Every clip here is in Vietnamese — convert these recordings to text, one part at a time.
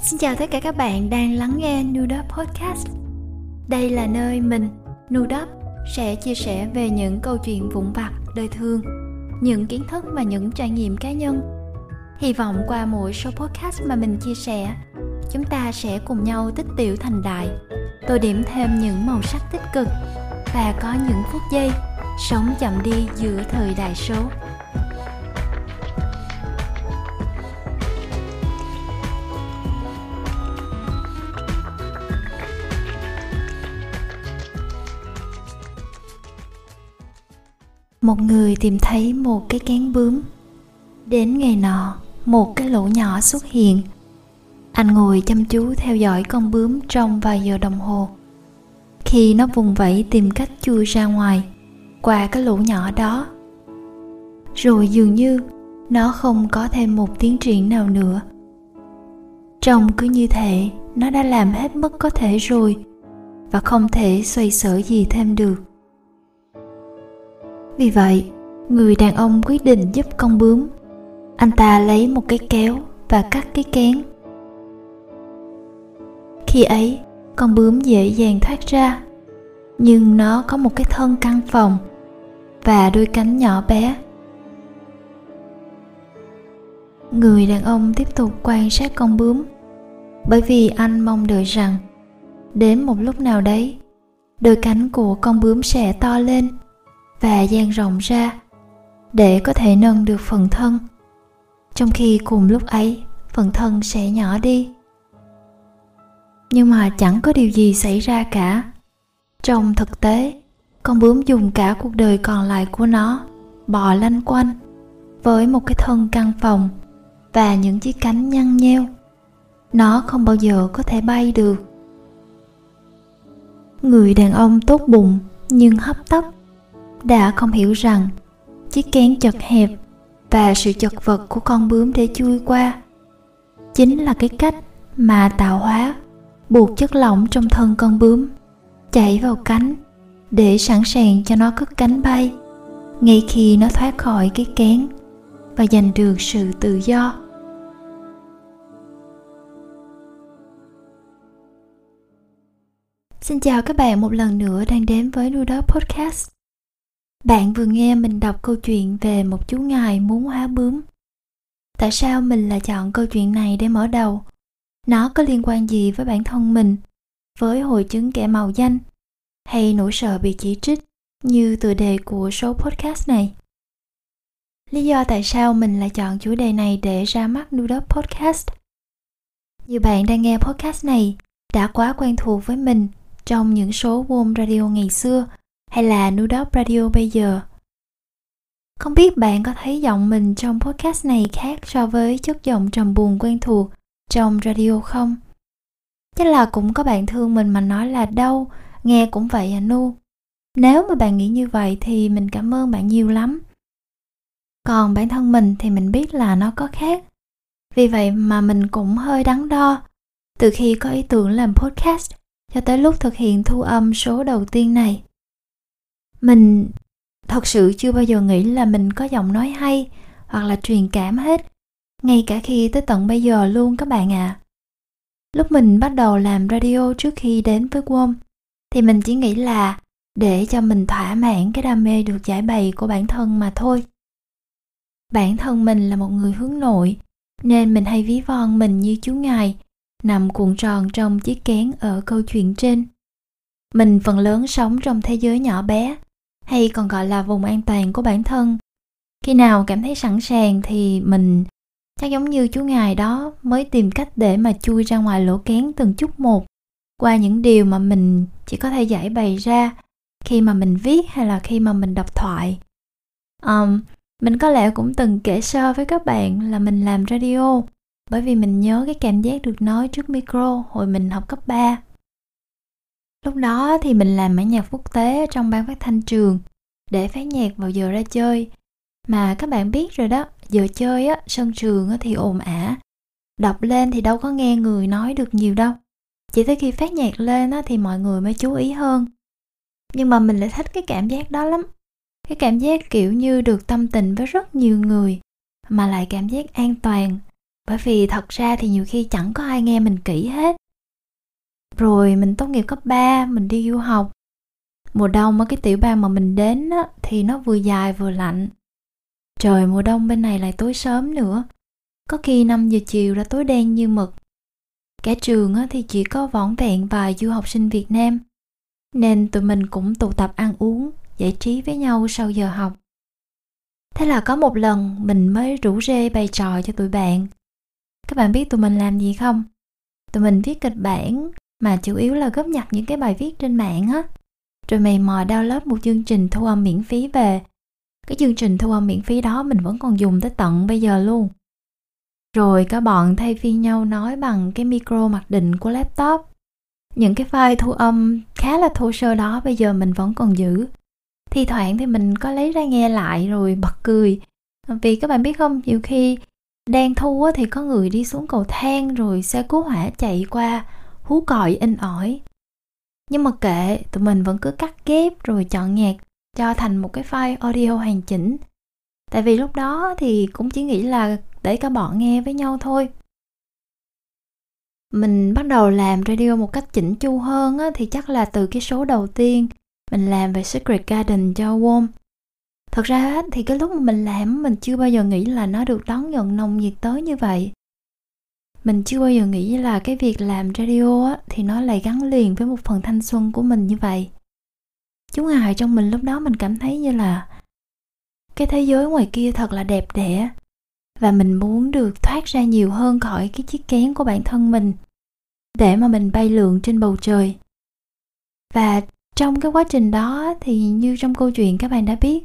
Xin chào tất cả các bạn đang lắng nghe Nudop Podcast. Đây là nơi mình, Nudop, sẽ chia sẻ về những câu chuyện vụn vặt, đời thường, những kiến thức và những trải nghiệm cá nhân. Hy vọng qua mỗi số podcast mà mình chia sẻ, chúng ta sẽ cùng nhau tích tiểu thành đại, tô điểm thêm những màu sắc tích cực và có những phút giây sống chậm đi giữa thời đại số. Một người tìm thấy một cái cán bướm. Đến ngày nọ, một cái lỗ nhỏ xuất hiện. Anh ngồi chăm chú theo dõi con bướm trong vài giờ đồng hồ. Khi nó vùng vẫy tìm cách chui ra ngoài, qua cái lỗ nhỏ đó. Rồi dường như nó không có thêm một tiến triển nào nữa. Trông cứ như thể nó đã làm hết mức có thể rồi và không thể xoay sở gì thêm được vì vậy, người đàn ông quyết định giúp con bướm. Anh ta lấy một cái kéo và cắt cái kén. Khi ấy, con bướm dễ dàng thoát ra, nhưng nó có một cái thân căng phòng và đôi cánh nhỏ bé. Người đàn ông tiếp tục quan sát con bướm bởi vì anh mong đợi rằng đến một lúc nào đấy đôi cánh của con bướm sẽ to lên và dang rộng ra để có thể nâng được phần thân. Trong khi cùng lúc ấy, phần thân sẽ nhỏ đi. Nhưng mà chẳng có điều gì xảy ra cả. Trong thực tế, con bướm dùng cả cuộc đời còn lại của nó, bò lanh quanh với một cái thân căng phòng và những chiếc cánh nhăn nheo. Nó không bao giờ có thể bay được. Người đàn ông tốt bụng nhưng hấp tấp đã không hiểu rằng chiếc kén chật hẹp và sự chật vật của con bướm để chui qua chính là cái cách mà tạo hóa buộc chất lỏng trong thân con bướm chảy vào cánh để sẵn sàng cho nó cất cánh bay ngay khi nó thoát khỏi cái kén và giành được sự tự do Xin chào các bạn một lần nữa đang đến với Nudo Podcast. Bạn vừa nghe mình đọc câu chuyện về một chú ngài muốn hóa bướm. Tại sao mình lại chọn câu chuyện này để mở đầu? Nó có liên quan gì với bản thân mình, với hội chứng kẻ màu danh, hay nỗi sợ bị chỉ trích như tựa đề của số podcast này? Lý do tại sao mình lại chọn chủ đề này để ra mắt Nude Podcast? Như bạn đang nghe podcast này đã quá quen thuộc với mình trong những số Warm Radio ngày xưa hay là Nudop Radio bây giờ. Không biết bạn có thấy giọng mình trong podcast này khác so với chất giọng trầm buồn quen thuộc trong radio không? Chắc là cũng có bạn thương mình mà nói là đâu, nghe cũng vậy à Nu. Nếu mà bạn nghĩ như vậy thì mình cảm ơn bạn nhiều lắm. Còn bản thân mình thì mình biết là nó có khác. Vì vậy mà mình cũng hơi đắn đo từ khi có ý tưởng làm podcast cho tới lúc thực hiện thu âm số đầu tiên này mình thật sự chưa bao giờ nghĩ là mình có giọng nói hay hoặc là truyền cảm hết, ngay cả khi tới tận bây giờ luôn các bạn ạ à. lúc mình bắt đầu làm radio trước khi đến với Wom thì mình chỉ nghĩ là để cho mình thỏa mãn cái đam mê được giải bày của bản thân mà thôi bản thân mình là một người hướng nội, nên mình hay ví von mình như chú ngài, nằm cuộn tròn trong chiếc kén ở câu chuyện trên mình phần lớn sống trong thế giới nhỏ bé hay còn gọi là vùng an toàn của bản thân. Khi nào cảm thấy sẵn sàng thì mình chắc giống như chú ngài đó mới tìm cách để mà chui ra ngoài lỗ kén từng chút một. Qua những điều mà mình chỉ có thể giải bày ra khi mà mình viết hay là khi mà mình đọc thoại. Um, mình có lẽ cũng từng kể sơ với các bạn là mình làm radio bởi vì mình nhớ cái cảm giác được nói trước micro hồi mình học cấp 3 Lúc đó thì mình làm bản nhạc quốc tế trong ban phát thanh trường để phát nhạc vào giờ ra chơi. Mà các bạn biết rồi đó, giờ chơi á, sân trường á thì ồn ả. Đọc lên thì đâu có nghe người nói được nhiều đâu. Chỉ tới khi phát nhạc lên á thì mọi người mới chú ý hơn. Nhưng mà mình lại thích cái cảm giác đó lắm. Cái cảm giác kiểu như được tâm tình với rất nhiều người mà lại cảm giác an toàn bởi vì thật ra thì nhiều khi chẳng có ai nghe mình kỹ hết rồi mình tốt nghiệp cấp 3 mình đi du học. Mùa đông ở cái tiểu bang mà mình đến á, thì nó vừa dài vừa lạnh. Trời mùa đông bên này lại tối sớm nữa. Có khi 5 giờ chiều đã tối đen như mực. Cả trường á, thì chỉ có vỏn vẹn vài du học sinh Việt Nam. Nên tụi mình cũng tụ tập ăn uống giải trí với nhau sau giờ học. Thế là có một lần mình mới rủ rê bày trò cho tụi bạn. Các bạn biết tụi mình làm gì không? Tụi mình viết kịch bản mà chủ yếu là góp nhặt những cái bài viết trên mạng á. Rồi mày mò download một chương trình thu âm miễn phí về. Cái chương trình thu âm miễn phí đó mình vẫn còn dùng tới tận bây giờ luôn. Rồi các bọn thay phiên nhau nói bằng cái micro mặc định của laptop. Những cái file thu âm khá là thô sơ đó bây giờ mình vẫn còn giữ. Thi thoảng thì mình có lấy ra nghe lại rồi bật cười. Vì các bạn biết không, nhiều khi đang thu thì có người đi xuống cầu thang rồi xe cứu hỏa chạy qua hú còi in ỏi nhưng mà kệ tụi mình vẫn cứ cắt ghép rồi chọn nhạc cho thành một cái file audio hoàn chỉnh tại vì lúc đó thì cũng chỉ nghĩ là để cả bọn nghe với nhau thôi mình bắt đầu làm radio một cách chỉnh chu hơn á, thì chắc là từ cái số đầu tiên mình làm về Secret Garden cho Warm. Thật ra thì cái lúc mà mình làm mình chưa bao giờ nghĩ là nó được đón nhận nồng nhiệt tới như vậy. Mình chưa bao giờ nghĩ là cái việc làm radio á, thì nó lại gắn liền với một phần thanh xuân của mình như vậy. Chú ngài trong mình lúc đó mình cảm thấy như là cái thế giới ngoài kia thật là đẹp đẽ và mình muốn được thoát ra nhiều hơn khỏi cái chiếc kén của bản thân mình để mà mình bay lượn trên bầu trời và trong cái quá trình đó thì như trong câu chuyện các bạn đã biết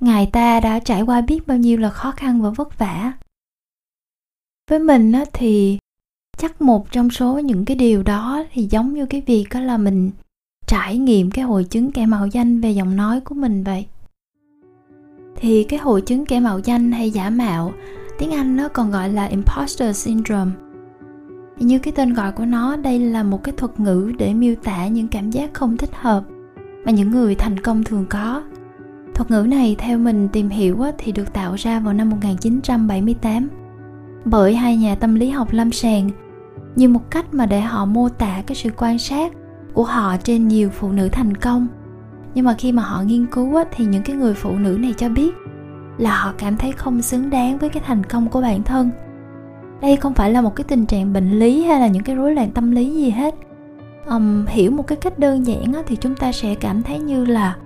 ngài ta đã trải qua biết bao nhiêu là khó khăn và vất vả với mình á, thì chắc một trong số những cái điều đó thì giống như cái việc đó là mình trải nghiệm cái hội chứng kẻ mạo danh về giọng nói của mình vậy. Thì cái hội chứng kẻ mạo danh hay giả mạo tiếng anh nó còn gọi là imposter syndrome. Như cái tên gọi của nó đây là một cái thuật ngữ để miêu tả những cảm giác không thích hợp mà những người thành công thường có. Thuật ngữ này theo mình tìm hiểu thì được tạo ra vào năm 1978 bởi hai nhà tâm lý học lâm sàng như một cách mà để họ mô tả cái sự quan sát của họ trên nhiều phụ nữ thành công. Nhưng mà khi mà họ nghiên cứu thì những cái người phụ nữ này cho biết là họ cảm thấy không xứng đáng với cái thành công của bản thân. Đây không phải là một cái tình trạng bệnh lý hay là những cái rối loạn tâm lý gì hết. Um, hiểu một cái cách đơn giản á, thì chúng ta sẽ cảm thấy như là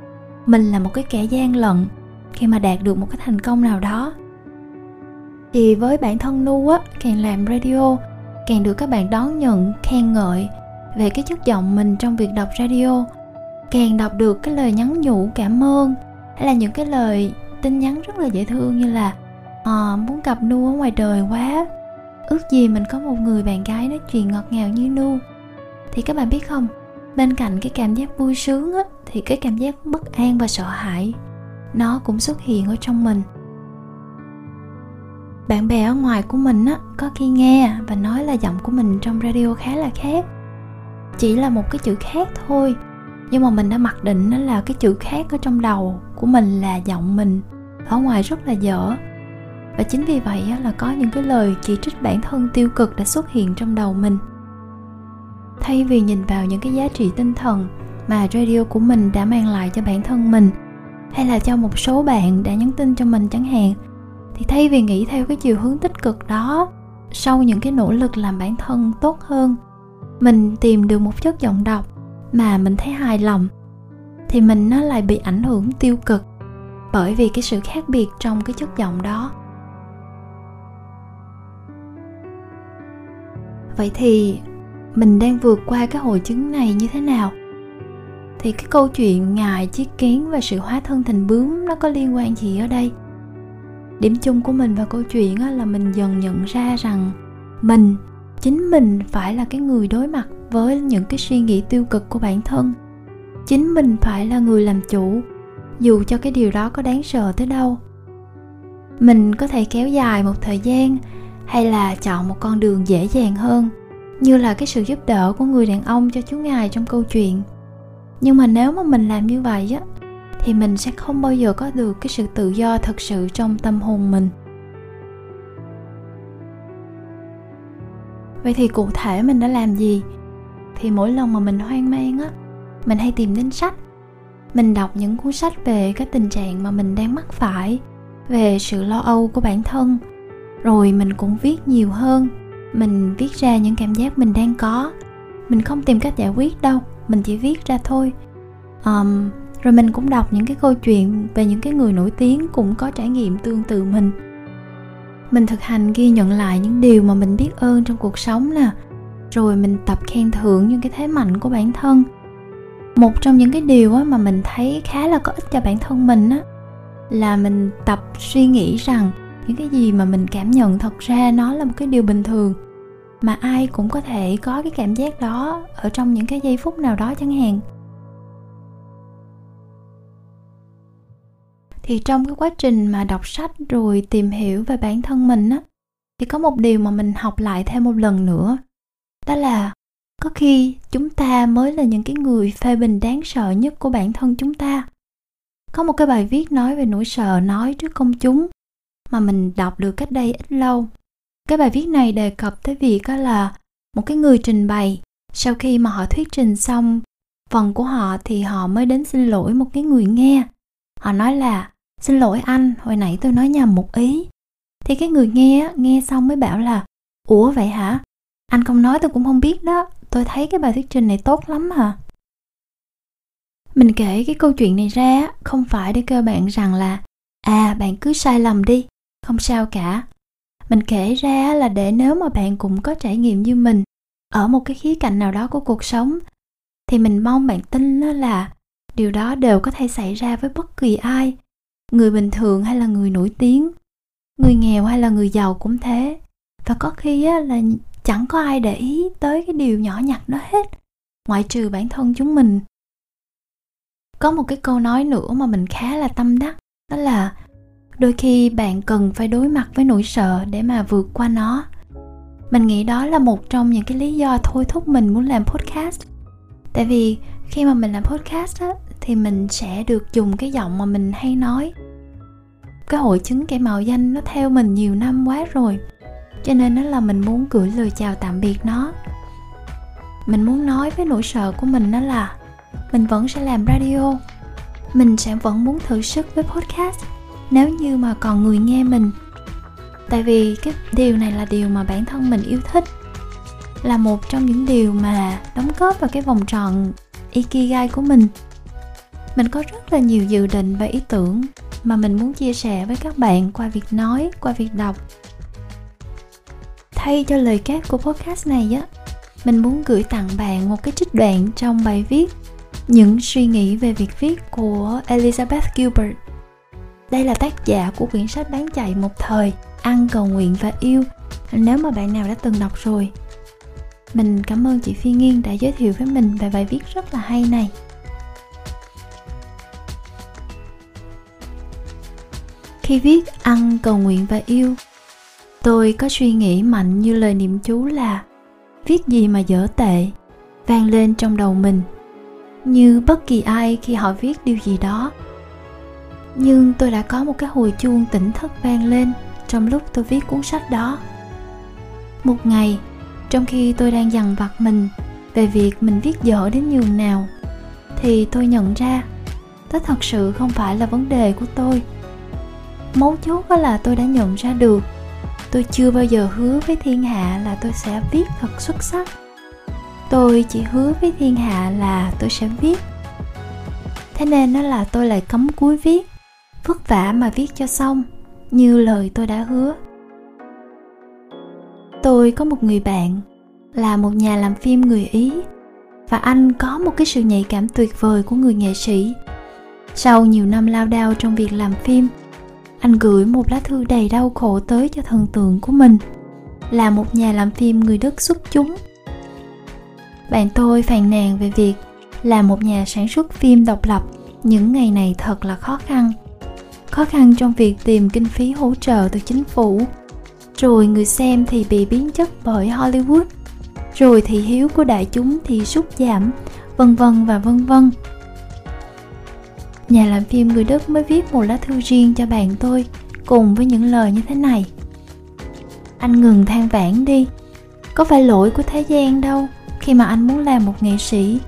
mình là một cái kẻ gian lận khi mà đạt được một cái thành công nào đó thì với bản thân nu á càng làm radio càng được các bạn đón nhận khen ngợi về cái chất giọng mình trong việc đọc radio. Càng đọc được cái lời nhắn nhủ cảm ơn hay là những cái lời tin nhắn rất là dễ thương như là à, muốn gặp nu ở ngoài đời quá ước gì mình có một người bạn gái nói chuyện ngọt ngào như nu. Thì các bạn biết không bên cạnh cái cảm giác vui sướng á, thì cái cảm giác bất an và sợ hãi nó cũng xuất hiện ở trong mình bạn bè ở ngoài của mình á, có khi nghe và nói là giọng của mình trong radio khá là khác. Chỉ là một cái chữ khác thôi. Nhưng mà mình đã mặc định nó là cái chữ khác ở trong đầu của mình là giọng mình. Ở ngoài rất là dở. Và chính vì vậy là có những cái lời chỉ trích bản thân tiêu cực đã xuất hiện trong đầu mình. Thay vì nhìn vào những cái giá trị tinh thần mà radio của mình đã mang lại cho bản thân mình, hay là cho một số bạn đã nhắn tin cho mình chẳng hạn thì thay vì nghĩ theo cái chiều hướng tích cực đó, sau những cái nỗ lực làm bản thân tốt hơn, mình tìm được một chất giọng đọc mà mình thấy hài lòng, thì mình nó lại bị ảnh hưởng tiêu cực bởi vì cái sự khác biệt trong cái chất giọng đó. Vậy thì mình đang vượt qua cái hội chứng này như thế nào? Thì cái câu chuyện ngài chiếc kiến và sự hóa thân thành bướm nó có liên quan gì ở đây? Điểm chung của mình và câu chuyện là mình dần nhận ra rằng mình, chính mình phải là cái người đối mặt với những cái suy nghĩ tiêu cực của bản thân. Chính mình phải là người làm chủ, dù cho cái điều đó có đáng sợ tới đâu. Mình có thể kéo dài một thời gian hay là chọn một con đường dễ dàng hơn, như là cái sự giúp đỡ của người đàn ông cho chú ngài trong câu chuyện. Nhưng mà nếu mà mình làm như vậy á thì mình sẽ không bao giờ có được cái sự tự do thật sự trong tâm hồn mình. Vậy thì cụ thể mình đã làm gì? Thì mỗi lần mà mình hoang mang á mình hay tìm đến sách. Mình đọc những cuốn sách về cái tình trạng mà mình đang mắc phải về sự lo âu của bản thân. Rồi mình cũng viết nhiều hơn. Mình viết ra những cảm giác mình đang có. Mình không tìm cách giải quyết đâu mình chỉ viết ra thôi. Um, rồi mình cũng đọc những cái câu chuyện về những cái người nổi tiếng cũng có trải nghiệm tương tự mình. Mình thực hành ghi nhận lại những điều mà mình biết ơn trong cuộc sống nè. Rồi mình tập khen thưởng những cái thế mạnh của bản thân. Một trong những cái điều mà mình thấy khá là có ích cho bản thân mình á, là mình tập suy nghĩ rằng những cái gì mà mình cảm nhận thật ra nó là một cái điều bình thường, mà ai cũng có thể có cái cảm giác đó ở trong những cái giây phút nào đó chẳng hạn. Thì trong cái quá trình mà đọc sách rồi tìm hiểu về bản thân mình á, thì có một điều mà mình học lại thêm một lần nữa. Đó là có khi chúng ta mới là những cái người phê bình đáng sợ nhất của bản thân chúng ta. Có một cái bài viết nói về nỗi sợ nói trước công chúng mà mình đọc được cách đây ít lâu. Cái bài viết này đề cập tới việc đó là một cái người trình bày, sau khi mà họ thuyết trình xong phần của họ thì họ mới đến xin lỗi một cái người nghe. Họ nói là xin lỗi anh, hồi nãy tôi nói nhầm một ý. Thì cái người nghe nghe xong mới bảo là, ủa vậy hả? Anh không nói tôi cũng không biết đó. Tôi thấy cái bài thuyết trình này tốt lắm à. Mình kể cái câu chuyện này ra không phải để kêu bạn rằng là à bạn cứ sai lầm đi, không sao cả. Mình kể ra là để nếu mà bạn cũng có trải nghiệm như mình, ở một cái khía cạnh nào đó của cuộc sống, thì mình mong bạn tin là điều đó đều có thể xảy ra với bất kỳ ai người bình thường hay là người nổi tiếng người nghèo hay là người giàu cũng thế. Và có khi á, là chẳng có ai để ý tới cái điều nhỏ nhặt đó hết ngoại trừ bản thân chúng mình. Có một cái câu nói nữa mà mình khá là tâm đắc đó là đôi khi bạn cần phải đối mặt với nỗi sợ để mà vượt qua nó. Mình nghĩ đó là một trong những cái lý do thôi thúc mình muốn làm podcast. Tại vì khi mà mình làm podcast á, thì mình sẽ được dùng cái giọng mà mình hay nói cái hội chứng kẻ màu danh nó theo mình nhiều năm quá rồi. Cho nên nó là mình muốn gửi lời chào tạm biệt nó. Mình muốn nói với nỗi sợ của mình đó là mình vẫn sẽ làm radio. Mình sẽ vẫn muốn thử sức với podcast nếu như mà còn người nghe mình. Tại vì cái điều này là điều mà bản thân mình yêu thích, là một trong những điều mà đóng góp vào cái vòng tròn ikigai của mình. Mình có rất là nhiều dự định và ý tưởng mà mình muốn chia sẻ với các bạn qua việc nói, qua việc đọc. Thay cho lời kết của podcast này á, mình muốn gửi tặng bạn một cái trích đoạn trong bài viết những suy nghĩ về việc viết của elizabeth gilbert. Đây là tác giả của quyển sách bán chạy một thời, ăn cầu nguyện và yêu. Nếu mà bạn nào đã từng đọc rồi, mình cảm ơn chị phi nghiên đã giới thiệu với mình về bài viết rất là hay này. Khi viết ăn, cầu nguyện và yêu tôi có suy nghĩ mạnh như lời niệm chú là viết gì mà dở tệ, vang lên trong đầu mình, như bất kỳ ai khi họ viết điều gì đó. Nhưng tôi đã có một cái hồi chuông tỉnh thức vang lên trong lúc tôi viết cuốn sách đó. Một ngày, trong khi tôi đang dằn vặt mình về việc mình viết dở đến nhường nào, thì tôi nhận ra, đó thật sự không phải là vấn đề của tôi mấu chốt đó là tôi đã nhận ra được. Tôi chưa bao giờ hứa với thiên hạ là tôi sẽ viết thật xuất sắc. Tôi chỉ hứa với thiên hạ là tôi sẽ viết. Thế nên nó là tôi lại cấm cuối viết. Vất vả mà viết cho xong, như lời tôi đã hứa. Tôi có một người bạn, là một nhà làm phim người ý, và anh có một cái sự nhạy cảm tuyệt vời của người nghệ sĩ. Sau nhiều năm lao đao trong việc làm phim anh gửi một lá thư đầy đau khổ tới cho thần tượng của mình, là một nhà làm phim người đức xuất chúng. Bạn tôi phàn nàn về việc là một nhà sản xuất phim độc lập. Những ngày này thật là khó khăn. Khó khăn trong việc tìm kinh phí hỗ trợ từ chính phủ. Rồi người xem thì bị biến chất bởi hollywood. Rồi thị hiếu của đại chúng thì sút giảm, vân vân và vân vân nhà làm phim người Đức mới viết một lá thư riêng cho bạn tôi cùng với những lời như thế này. Anh ngừng than vãn đi. có phải lỗi của thế gian đâu khi mà anh muốn làm một nghệ sĩ?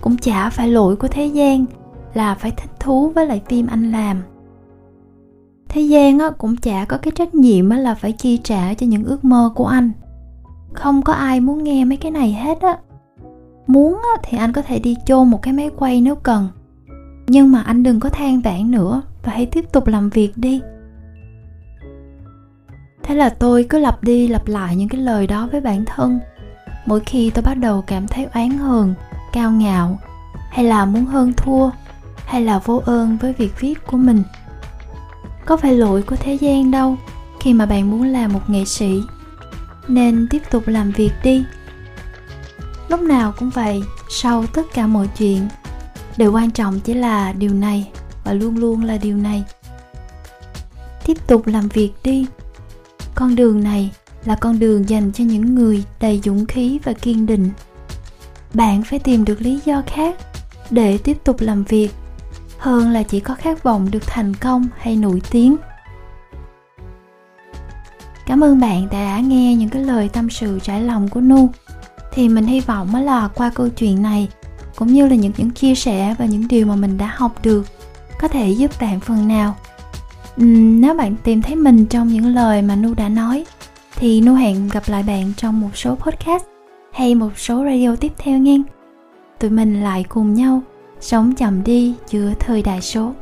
Cũng chả phải lỗi của thế gian là phải thích thú với lại phim anh làm. Thế gian á, cũng chả có cái trách nhiệm á, là phải chi trả cho những ước mơ của anh. Không có ai muốn nghe mấy cái này hết á. Muốn á, thì anh có thể đi chôn một cái máy quay nếu cần nhưng mà anh đừng có than vãn nữa, và hãy tiếp tục làm việc đi. Thế là tôi cứ lặp đi lặp lại những cái lời đó với bản thân. Mỗi khi tôi bắt đầu cảm thấy oán hờn, cao ngạo, hay là muốn hơn thua, hay là vô ơn với việc viết của mình. Có phải lỗi của thế gian đâu, khi mà bạn muốn làm một nghệ sĩ. Nên tiếp tục làm việc đi. Lúc nào cũng vậy, sau tất cả mọi chuyện điều quan trọng chỉ là điều này và luôn luôn là điều này. Tiếp tục làm việc đi. Con đường này là con đường dành cho những người đầy dũng khí và kiên định. Bạn phải tìm được lý do khác để tiếp tục làm việc hơn là chỉ có khát vọng được thành công hay nổi tiếng. Cảm ơn bạn đã nghe những cái lời tâm sự trải lòng của nu. Thì mình hy vọng là qua câu chuyện này cũng như là những những chia sẻ và những điều mà mình đã học được có thể giúp bạn phần nào. Uhm, nếu bạn tìm thấy mình trong những lời mà nu đã nói thì nu hẹn gặp lại bạn trong một số podcast hay một số radio tiếp theo nghe. Tụi mình lại cùng nhau sống chậm đi giữa thời đại số.